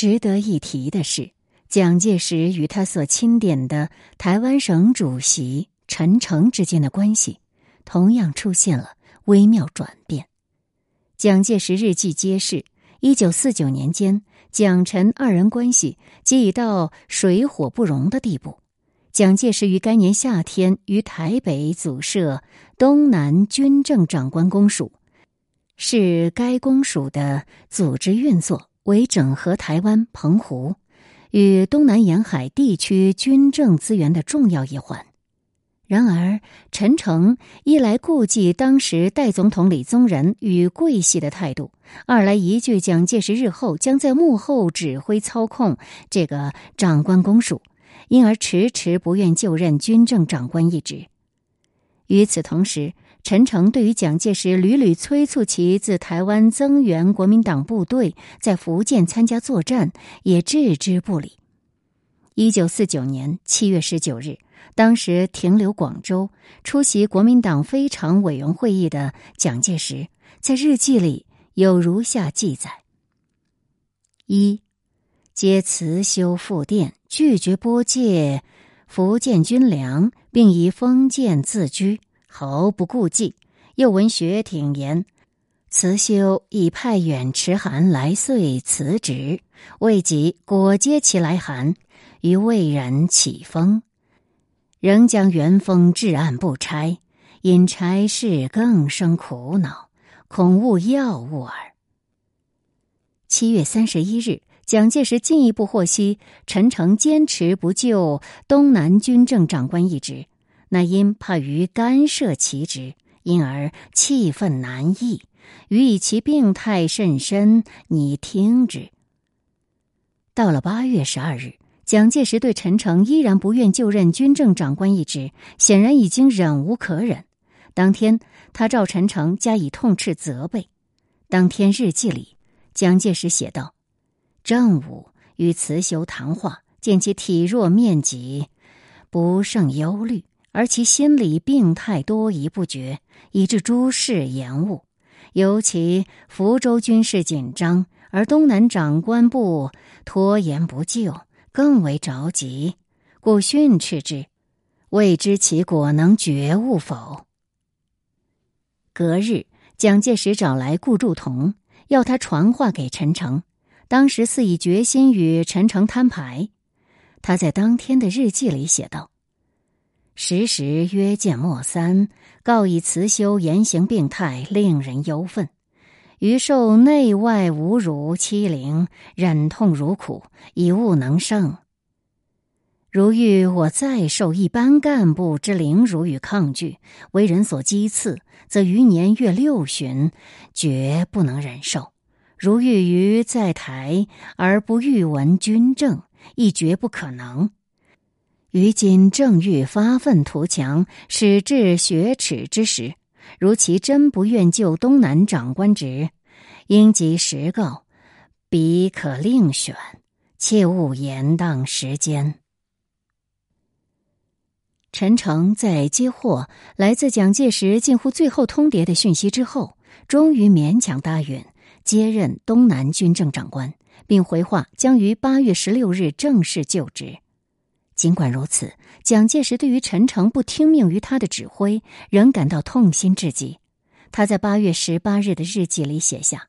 值得一提的是，蒋介石与他所钦点的台湾省主席陈诚之间的关系，同样出现了微妙转变。蒋介石日记揭示，一九四九年间，蒋陈二人关系即已到水火不容的地步。蒋介石于该年夏天于台北组设东南军政长官公署，是该公署的组织运作为整合台湾、澎湖与东南沿海地区军政资源的重要一环。然而，陈诚一来顾忌当时代总统李宗仁与桂系的态度，二来依据蒋介石日后将在幕后指挥操控这个长官公署。因而迟迟不愿就任军政长官一职。与此同时，陈诚对于蒋介石屡屡催促其自台湾增援国民党部队，在福建参加作战，也置之不理。一九四九年七月十九日，当时停留广州出席国民党非常委员会议的蒋介石，在日记里有如下记载：一。皆辞修复电，拒绝拨借福建军粮，并以封建自居，毫不顾忌。又闻学挺言，辞修已派远池函来遂辞职，未及果接其来函，于未然起风，仍将原封至案不拆，因差事更生苦恼，恐误要务耳。七月三十一日。蒋介石进一步获悉，陈诚坚持不就东南军政长官一职，那因怕于干涉其职，因而气愤难抑，予以其病态甚深，你听之。到了八月十二日，蒋介石对陈诚依然不愿就任军政长官一职，显然已经忍无可忍。当天，他召陈诚加以痛斥责备。当天日记里，蒋介石写道。正午与慈修谈话，见其体弱面疾，不胜忧虑，而其心里病态多疑不决，以致诸事延误。尤其福州军事紧张，而东南长官部拖延不救，更为着急，故训斥之，未知其果能觉悟否。隔日，蒋介石找来顾祝同，要他传话给陈诚。当时似已决心与陈诚摊牌，他在当天的日记里写道：“时时约见莫三，告以辞修言行病态，令人忧愤。余受内外侮辱欺凌，忍痛如苦，以物能胜。如遇我再受一般干部之凌辱与抗拒，为人所讥刺，则余年月六旬，绝不能忍受。”如遇于在台而不欲闻军政，亦绝不可能。于今正欲发愤图强，使至雪耻之时，如其真不愿就东南长官职，应即实告，彼可另选，切勿延宕时间。陈诚在接获来自蒋介石近乎最后通牒的讯息之后，终于勉强答应。接任东南军政长官，并回话将于八月十六日正式就职。尽管如此，蒋介石对于陈诚不听命于他的指挥，仍感到痛心至极。他在八月十八日的日记里写下：“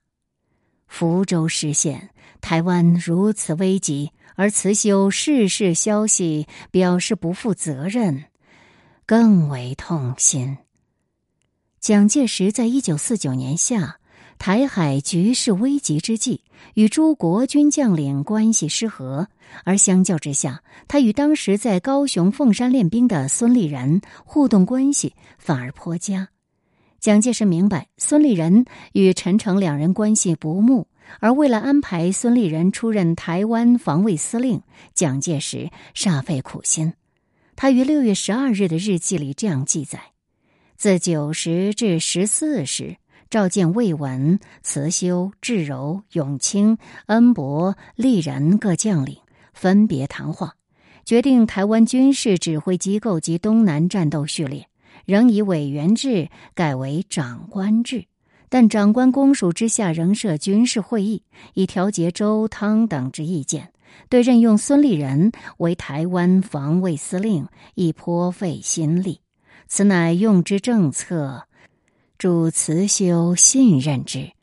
福州失陷，台湾如此危急，而辞修世事消息表示不负责任，更为痛心。”蒋介石在一九四九年夏。台海局势危急之际，与诸国军将领关系失和，而相较之下，他与当时在高雄凤山练兵的孙立人互动关系反而颇佳。蒋介石明白孙立人与陈诚两人关系不睦，而为了安排孙立人出任台湾防卫司令，蒋介石煞费苦心。他于六月十二日的日记里这样记载：自九时至十四时。召见魏文、慈修、智柔、永清、恩伯、丽人各将领，分别谈话，决定台湾军事指挥机构及东南战斗序列，仍以委员制改为长官制，但长官公署之下仍设军事会议，以调节周汤等之意见。对任用孙立人为台湾防卫司令，亦颇费心力。此乃用之政策，主慈修信任之。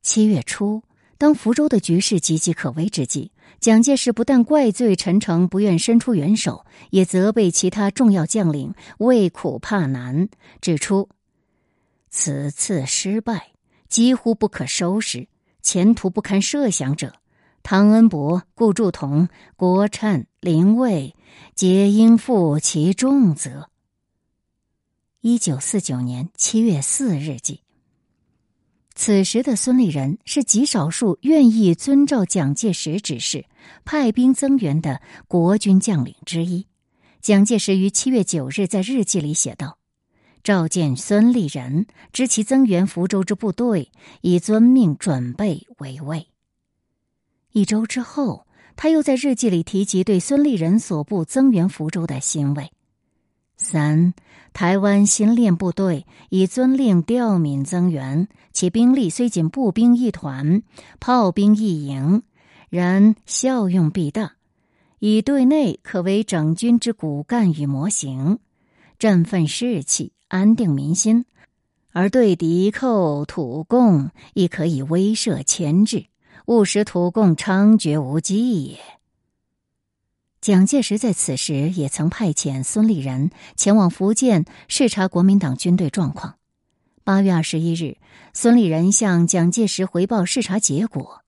七月初，当福州的局势岌岌可危之际，蒋介石不但怪罪陈诚不愿伸出援手，也责备其他重要将领畏苦怕难，指出。此次失败几乎不可收拾，前途不堪设想者，汤恩伯、顾祝同、郭忏、林蔚，皆应负其重责。一九四九年七月四日记。此时的孙立人是极少数愿意遵照蒋介石指示派兵增援的国军将领之一。蒋介石于七月九日在日记里写道。召见孙立人，知其增援福州之部队，以遵命准备为卫。一周之后，他又在日记里提及对孙立人所部增援福州的欣慰。三，台湾新练部队已遵令调闽增援，其兵力虽仅步兵一团、炮兵一营，然效用必大，以对内可为整军之骨干与模型，振奋士气。安定民心，而对敌寇土共亦可以威慑牵制，勿使土共猖獗无忌也。蒋介石在此时也曾派遣孙立人前往福建视察国民党军队状况。八月二十一日，孙立人向蒋介石回报视察结果。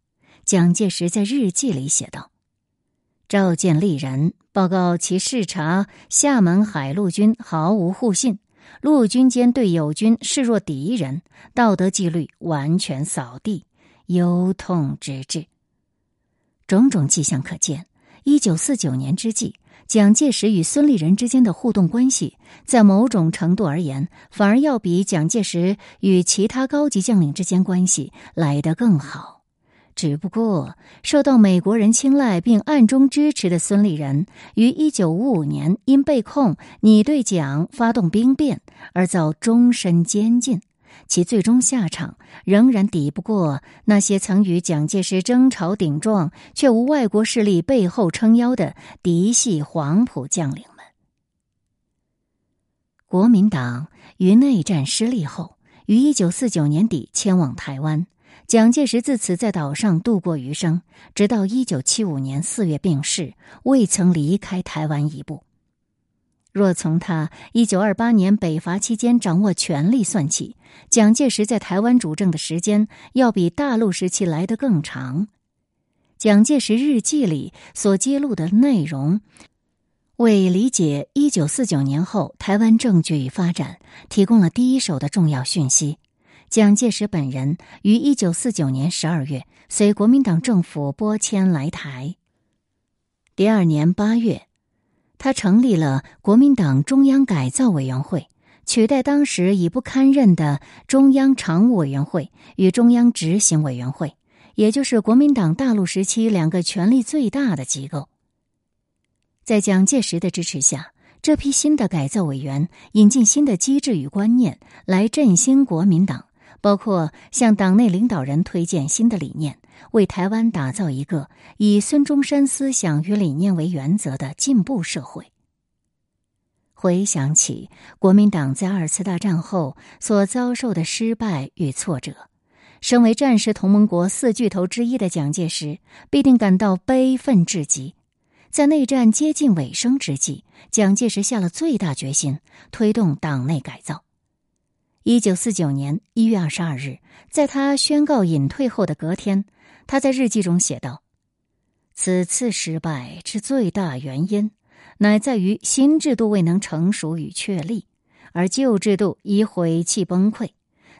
蒋介石在日记里写道：“召见立人，报告其视察厦门海陆军毫无互信。”陆军间对友军视若敌人，道德纪律完全扫地，忧痛之至。种种迹象可见，一九四九年之际，蒋介石与孙立人之间的互动关系，在某种程度而言，反而要比蒋介石与其他高级将领之间关系来得更好。只不过，受到美国人青睐并暗中支持的孙立人，于一九五五年因被控拟对蒋发动兵变而遭终身监禁，其最终下场仍然抵不过那些曾与蒋介石争吵顶撞却无外国势力背后撑腰的嫡系黄埔将领们。国民党于内战失利后，于一九四九年底迁往台湾。蒋介石自此在岛上度过余生，直到一九七五年四月病逝，未曾离开台湾一步。若从他一九二八年北伐期间掌握权力算起，蒋介石在台湾主政的时间要比大陆时期来得更长。蒋介石日记里所揭露的内容，为理解一九四九年后台湾政局与发展提供了第一手的重要讯息。蒋介石本人于一九四九年十二月随国民党政府拨迁来台。第二年八月，他成立了国民党中央改造委员会，取代当时已不堪任的中央常务委员会与中央执行委员会，也就是国民党大陆时期两个权力最大的机构。在蒋介石的支持下，这批新的改造委员引进新的机制与观念，来振兴国民党。包括向党内领导人推荐新的理念，为台湾打造一个以孙中山思想与理念为原则的进步社会。回想起国民党在二次大战后所遭受的失败与挫折，身为战时同盟国四巨头之一的蒋介石必定感到悲愤至极。在内战接近尾声之际，蒋介石下了最大决心，推动党内改造。一九四九年一月二十二日，在他宣告隐退后的隔天，他在日记中写道：“此次失败之最大原因，乃在于新制度未能成熟与确立，而旧制度已毁弃崩溃。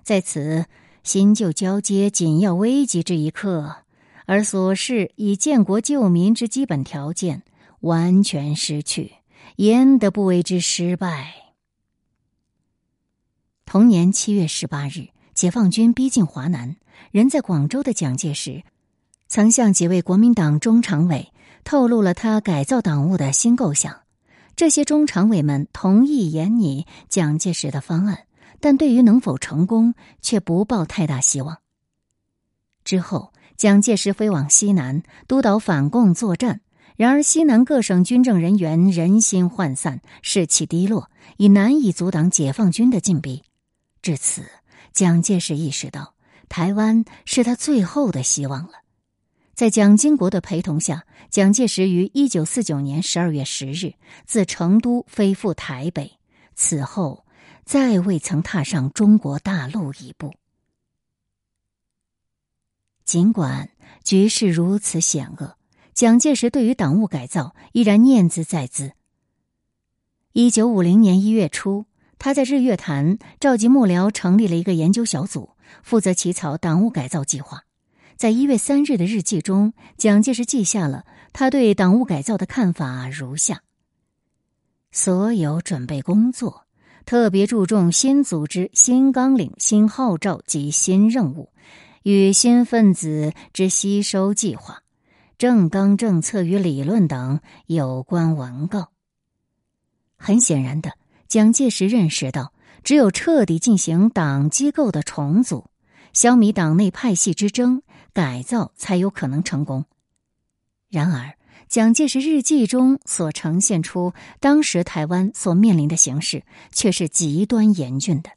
在此新旧交接紧要危急这一刻，而所示以建国救民之基本条件完全失去，焉得不为之失败？”同年七月十八日，解放军逼近华南，人在广州的蒋介石，曾向几位国民党中常委透露了他改造党务的新构想。这些中常委们同意研拟蒋介石的方案，但对于能否成功却不抱太大希望。之后，蒋介石飞往西南督导反共作战，然而西南各省军政人员人心涣散，士气低落，已难以阻挡解放军的进逼。至此，蒋介石意识到台湾是他最后的希望了。在蒋经国的陪同下，蒋介石于一九四九年十二月十日自成都飞赴台北，此后再未曾踏上中国大陆一步。尽管局势如此险恶，蒋介石对于党务改造依然念兹在兹。一九五零年一月初，他在日月潭召集幕僚，成立了一个研究小组，负责起草党务改造计划。在一月三日的日记中，蒋介石记下了他对党务改造的看法如下：所有准备工作，特别注重新组织、新纲领、新号召及新任务与新分子之吸收计划、政纲政策与理论等有关文告。很显然的，蒋介石认识到，只有彻底进行党机构的重组。消弭党内派系之争，改造才有可能成功。然而，蒋介石日记中所呈现出当时台湾所面临的形势，却是极端严峻的。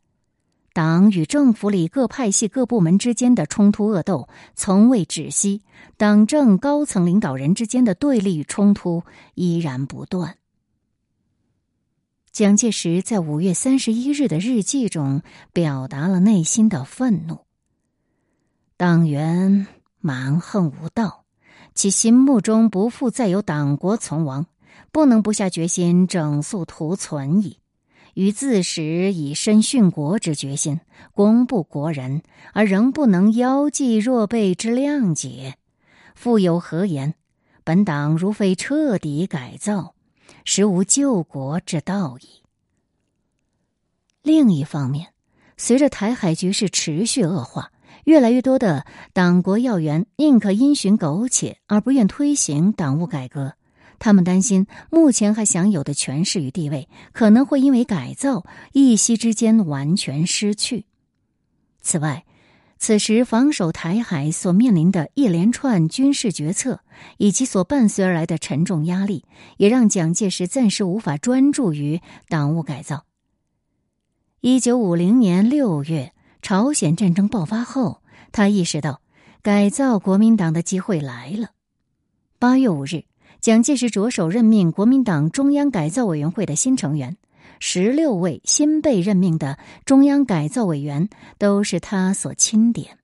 党与政府里各派系各部门之间的冲突恶斗从未止息，党政高层领导人之间的对立与冲突依然不断。蒋介石在五月三十一日的日记中表达了内心的愤怒。党员蛮横无道，其心目中不复再有党国存亡，不能不下决心整肃图存矣。于自始以身殉国之决心，公布国人，而仍不能腰系若背之谅解，复有何言？本党如非彻底改造，实无救国之道矣。另一方面，随着台海局势持续恶化。越来越多的党国要员宁可因循苟且，而不愿推行党务改革。他们担心，目前还享有的权势与地位，可能会因为改造一夕之间完全失去。此外，此时防守台海所面临的一连串军事决策，以及所伴随而来的沉重压力，也让蒋介石暂时无法专注于党务改造。一九五零年六月。朝鲜战争爆发后，他意识到改造国民党的机会来了。八月五日，蒋介石着手任命国民党中央改造委员会的新成员，十六位新被任命的中央改造委员都是他所钦点，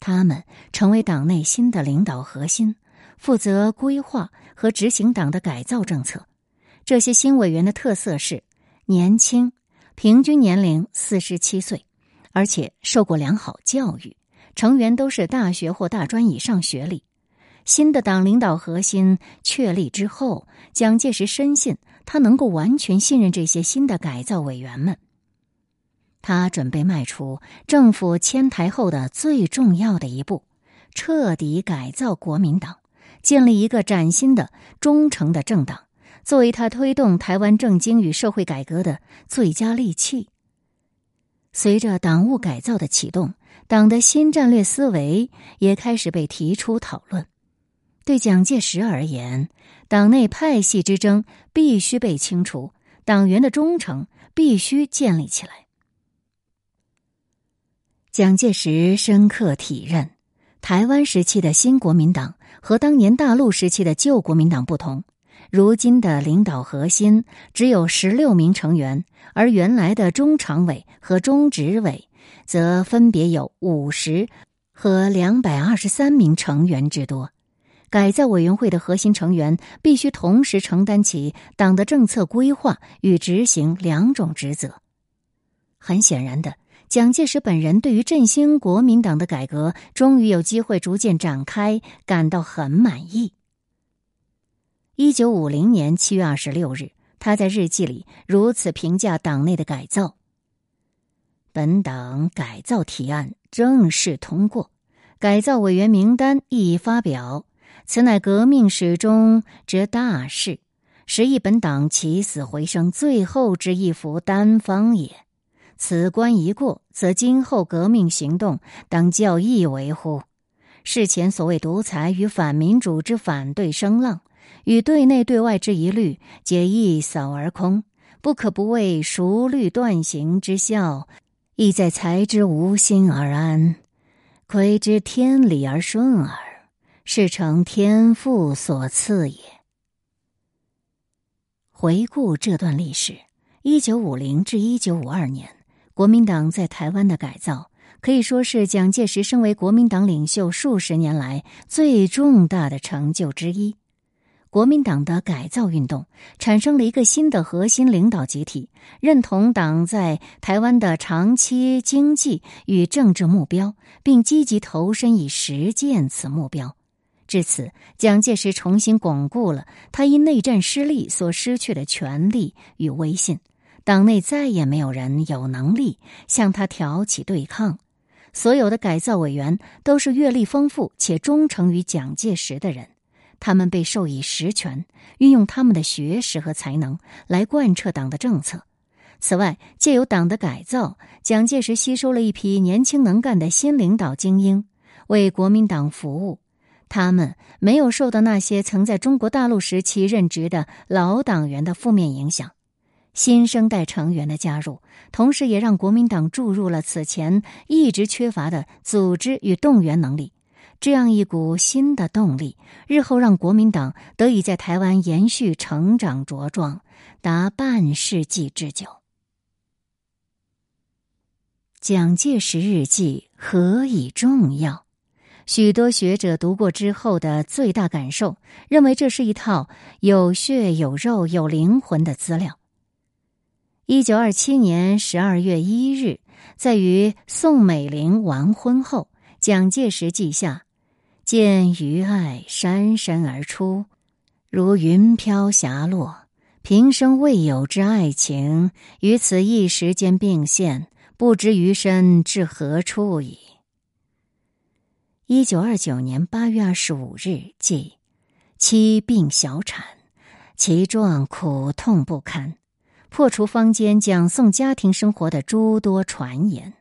他们成为党内新的领导核心，负责规划和执行党的改造政策。这些新委员的特色是年轻，平均年龄四十七岁。而且受过良好教育，成员都是大学或大专以上学历。新的党领导核心确立之后，蒋介石深信他能够完全信任这些新的改造委员们。他准备迈出政府迁台后的最重要的一步，彻底改造国民党，建立一个崭新的、忠诚的政党，作为他推动台湾政经与社会改革的最佳利器。随着党务改造的启动，党的新战略思维也开始被提出讨论。对蒋介石而言，党内派系之争必须被清除，党员的忠诚必须建立起来。蒋介石深刻体认，台湾时期的新国民党和当年大陆时期的旧国民党不同。如今的领导核心只有十六名成员，而原来的中常委和中执委则分别有五十和两百二十三名成员之多。改造委员会的核心成员必须同时承担起党的政策规划与执行两种职责。很显然的，蒋介石本人对于振兴国民党的改革终于有机会逐渐展开感到很满意。一九五零年七月二十六日，他在日记里如此评价党内的改造：“本党改造提案正式通过，改造委员名单亦发表，此乃革命史中之大事，实亦本党起死回生最后之一幅单方也。此关一过，则今后革命行动当较易为乎？事前所谓独裁与反民主之反对声浪，与对内对外之疑虑，皆一扫而空。不可不为熟虑断行之效，意在才之无心而安，窥之天理而顺耳，是成天赋所赐也。回顾这段历史，一九五零至一九五二年，国民党在台湾的改造。可以说是蒋介石身为国民党领袖数十年来最重大的成就之一。国民党的改造运动产生了一个新的核心领导集体，认同党在台湾的长期经济与政治目标，并积极投身以实践此目标。至此，蒋介石重新巩固了他因内战失利所失去的权力与威信，党内再也没有人有能力向他挑起对抗。所有的改造委员都是阅历丰富且忠诚于蒋介石的人，他们被授以实权，运用他们的学识和才能来贯彻党的政策。此外，借由党的改造，蒋介石吸收了一批年轻能干的新领导精英，为国民党服务。他们没有受到那些曾在中国大陆时期任职的老党员的负面影响。新生代成员的加入，同时也让国民党注入了此前一直缺乏的组织与动员能力。这样一股新的动力，日后让国民党得以在台湾延续成长茁壮达半世纪之久。蒋介石日记何以重要？许多学者读过之后的最大感受，认为这是一套有血有肉有灵魂的资料。一九二七年十二月一日，在与宋美龄完婚后，蒋介石记下：“见余爱姗姗而出，如云飘霞落，平生未有之爱情，于此一时间并现，不知余身至何处矣。”一九二九年八月二十五日，记妻病小产，其状苦痛不堪。破除坊间讲宋家庭生活的诸多传言。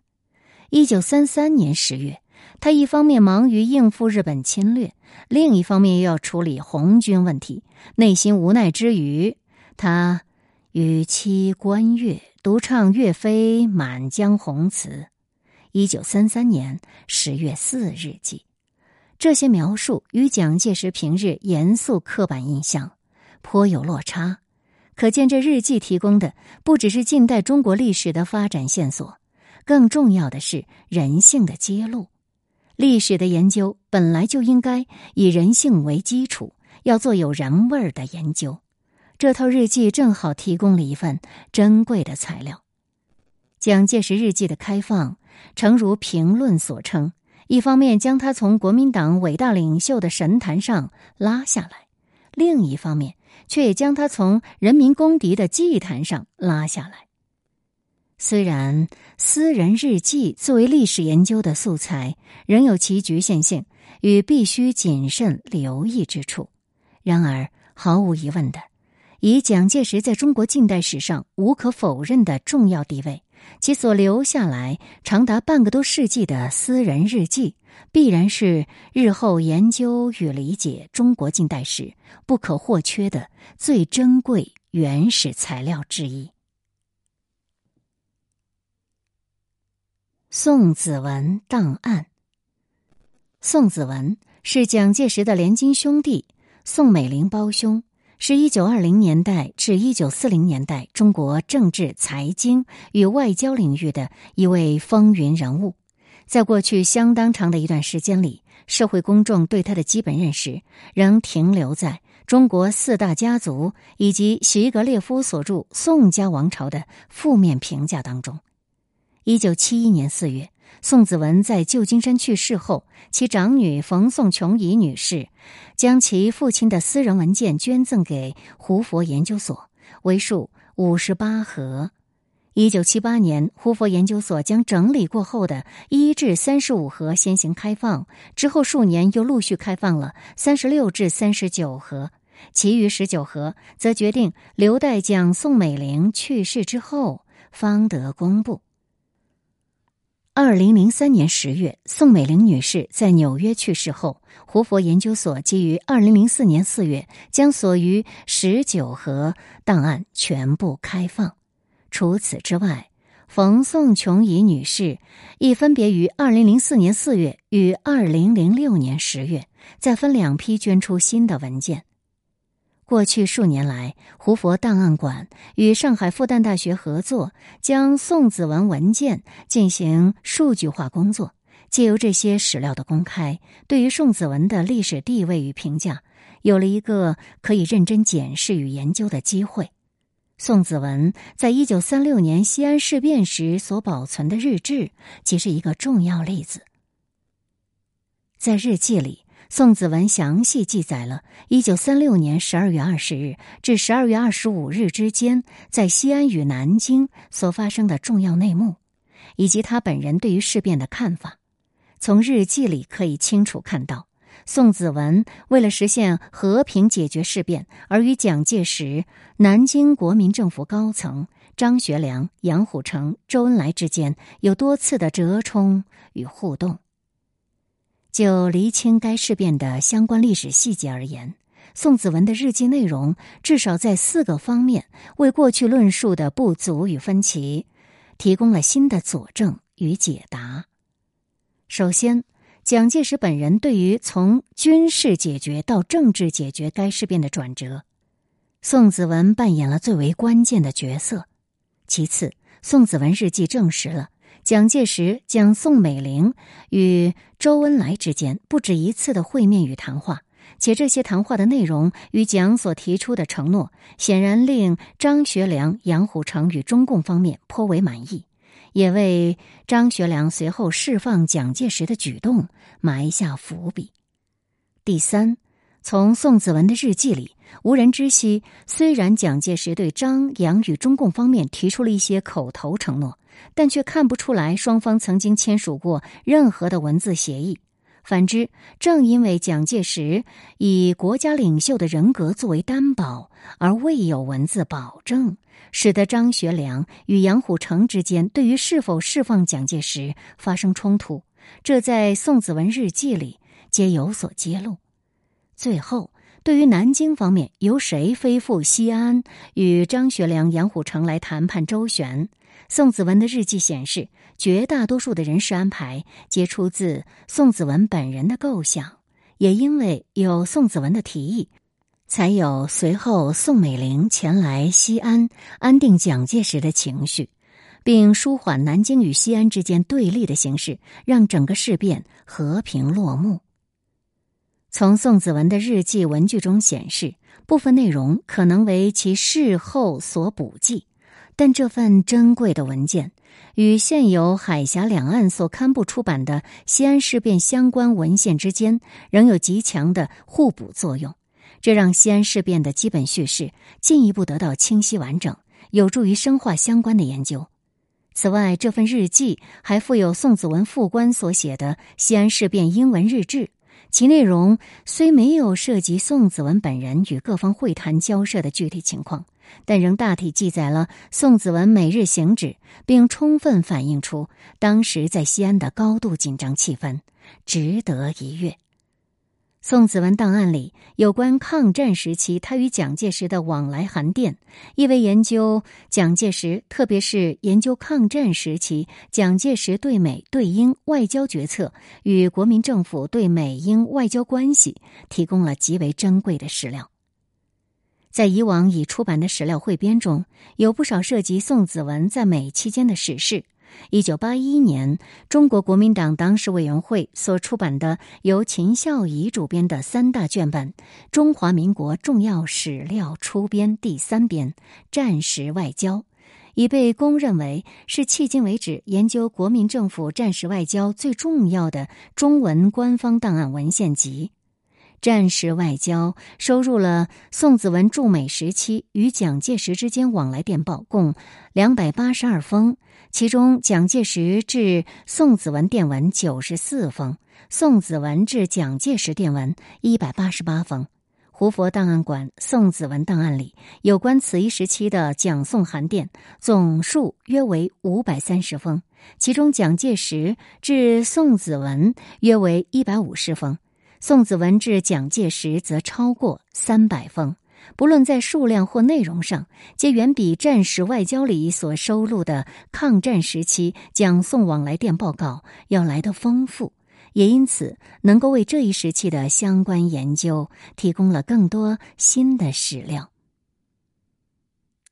一九三三年十月，他一方面忙于应付日本侵略，另一方面又要处理红军问题，内心无奈之余，他与妻关月，独唱岳飞《满江红》词。一九三三年十月四日记，这些描述与蒋介石平日严肃刻板印象颇有落差。可见，这日记提供的不只是近代中国历史的发展线索，更重要的是人性的揭露。历史的研究本来就应该以人性为基础，要做有人味儿的研究。这套日记正好提供了一份珍贵的材料。蒋介石日记的开放，诚如评论所称，一方面将他从国民党伟大领袖的神坛上拉下来，另一方面。却也将他从人民公敌的祭坛上拉下来。虽然私人日记作为历史研究的素材，仍有其局限性与必须谨慎留意之处，然而毫无疑问的，以蒋介石在中国近代史上无可否认的重要地位，其所留下来长达半个多世纪的私人日记。必然是日后研究与理解中国近代史不可或缺的最珍贵原始材料之一。宋子文档案。宋子文是蒋介石的联金兄弟，宋美龄胞兄，是一九二零年代至一九四零年代中国政治、财经与外交领域的一位风云人物。在过去相当长的一段时间里，社会公众对他的基本认识仍停留在中国四大家族以及席格列夫所著《宋家王朝》的负面评价当中。一九七一年四月，宋子文在旧金山去世后，其长女冯宋琼怡女士将其父亲的私人文件捐赠给胡佛研究所，为数五十八盒。一九七八年，胡佛研究所将整理过后的一至三十五盒先行开放，之后数年又陆续开放了三十六至三十九盒，其余十九盒则决定留待蒋宋美龄去世之后方得公布。二零零三年十月，宋美龄女士在纽约去世后，胡佛研究所基于二零零四年四月将所余十九盒档案全部开放。除此之外，冯宋琼怡女士亦分别于二零零四年四月与二零零六年十月再分两批捐出新的文件。过去数年来，胡佛档案馆与上海复旦大学合作，将宋子文文件进行数据化工作。借由这些史料的公开，对于宋子文的历史地位与评价，有了一个可以认真检视与研究的机会。宋子文在一九三六年西安事变时所保存的日志，即是一个重要例子。在日记里。宋子文详细记载了1936年12月20日至12月25日之间在西安与南京所发生的重要内幕，以及他本人对于事变的看法。从日记里可以清楚看到，宋子文为了实现和平解决事变，而与蒋介石、南京国民政府高层张学良、杨虎城、周恩来之间有多次的折冲与互动。就厘清该事变的相关历史细节而言，宋子文的日记内容至少在四个方面为过去论述的不足与分歧提供了新的佐证与解答。首先，蒋介石本人对于从军事解决到政治解决该事变的转折，宋子文扮演了最为关键的角色。其次，宋子文日记证实了。蒋介石将宋美龄与周恩来之间不止一次的会面与谈话，且这些谈话的内容与蒋所提出的承诺，显然令张学良、杨虎城与中共方面颇为满意，也为张学良随后释放蒋介石的举动埋下伏笔。第三，从宋子文的日记里，无人知悉，虽然蒋介石对张杨与中共方面提出了一些口头承诺。但却看不出来双方曾经签署过任何的文字协议。反之，正因为蒋介石以国家领袖的人格作为担保，而未有文字保证，使得张学良与杨虎城之间对于是否释放蒋介石发生冲突。这在宋子文日记里皆有所揭露。最后，对于南京方面由谁飞赴西安与张学良、杨虎城来谈判周旋？宋子文的日记显示，绝大多数的人事安排皆出自宋子文本人的构想。也因为有宋子文的提议，才有随后宋美龄前来西安安定蒋介石的情绪，并舒缓南京与西安之间对立的形势，让整个事变和平落幕。从宋子文的日记文句中显示，部分内容可能为其事后所补记。但这份珍贵的文件与现有海峡两岸所刊布出版的西安事变相关文献之间仍有极强的互补作用，这让西安事变的基本叙事进一步得到清晰完整，有助于深化相关的研究。此外，这份日记还附有宋子文副官所写的西安事变英文日志。其内容虽没有涉及宋子文本人与各方会谈交涉的具体情况，但仍大体记载了宋子文每日行止，并充分反映出当时在西安的高度紧张气氛，值得一阅。宋子文档案里有关抗战时期他与蒋介石的往来函电，意为研究蒋介石，特别是研究抗战时期蒋介石对美对英外交决策与国民政府对美英外交关系，提供了极为珍贵的史料。在以往已出版的史料汇编中，有不少涉及宋子文在美期间的史事。一九八一年，中国国民党党史委员会所出版的由秦孝仪主编的三大卷本《中华民国重要史料初编》第三编《战时外交》，已被公认为是迄今为止研究国民政府战时外交最重要的中文官方档案文献集。战时外交收入了宋子文驻美时期与蒋介石之间往来电报共两百八十二封，其中蒋介石致宋子文电文九十四封，宋子文致蒋介石电文一百八十八封。胡佛档案馆宋子文档案里有关此一时期的蒋宋函电总数约为五百三十封，其中蒋介石致宋子文约为一百五十封，宋子文致蒋介石则超过三百封。不论在数量或内容上，皆远比战时外交里所收录的抗战时期蒋宋往来电报告要来得丰富。也因此，能够为这一时期的相关研究提供了更多新的史料。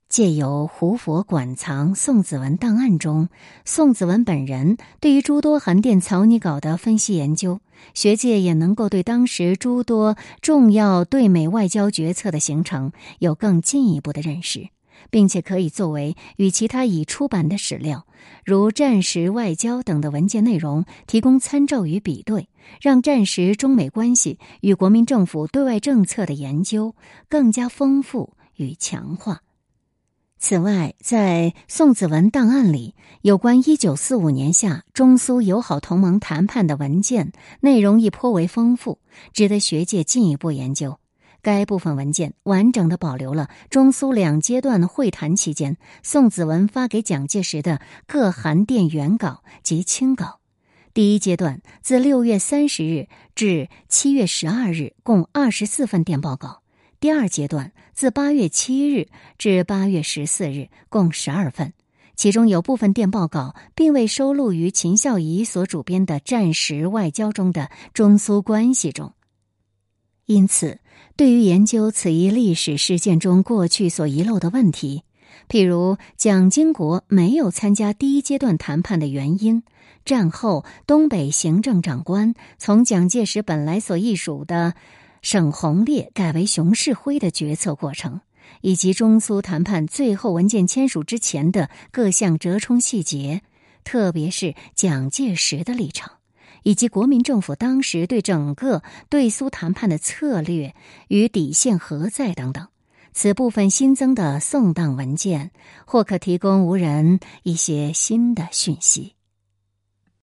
借由胡佛馆藏宋子文档案中，宋子文本人对于诸多函电草拟稿的分析研究，学界也能够对当时诸多重要对美外交决策的形成有更进一步的认识。并且可以作为与其他已出版的史料，如战时外交等的文件内容提供参照与比对，让战时中美关系与国民政府对外政策的研究更加丰富与强化。此外，在宋子文档案里，有关一九四五年夏中苏友好同盟谈判的文件内容亦颇为丰富，值得学界进一步研究。该部分文件完整的保留了中苏两阶段会谈期间宋子文发给蒋介石的各函电原稿及清稿。第一阶段自六月三十日至七月十二日，共二十四份电报稿；第二阶段自八月七日至八月十四日，共十二份。其中有部分电报稿并未收录于秦孝仪所主编的《战时外交》中的中苏关系中，因此。对于研究此一历史事件中过去所遗漏的问题，譬如蒋经国没有参加第一阶段谈判的原因，战后东北行政长官从蒋介石本来所隶属的省宏烈改为熊式辉的决策过程，以及中苏谈判最后文件签署之前的各项折冲细节，特别是蒋介石的立场。以及国民政府当时对整个对苏谈判的策略与底线何在等等，此部分新增的送档文件或可提供无人一些新的讯息。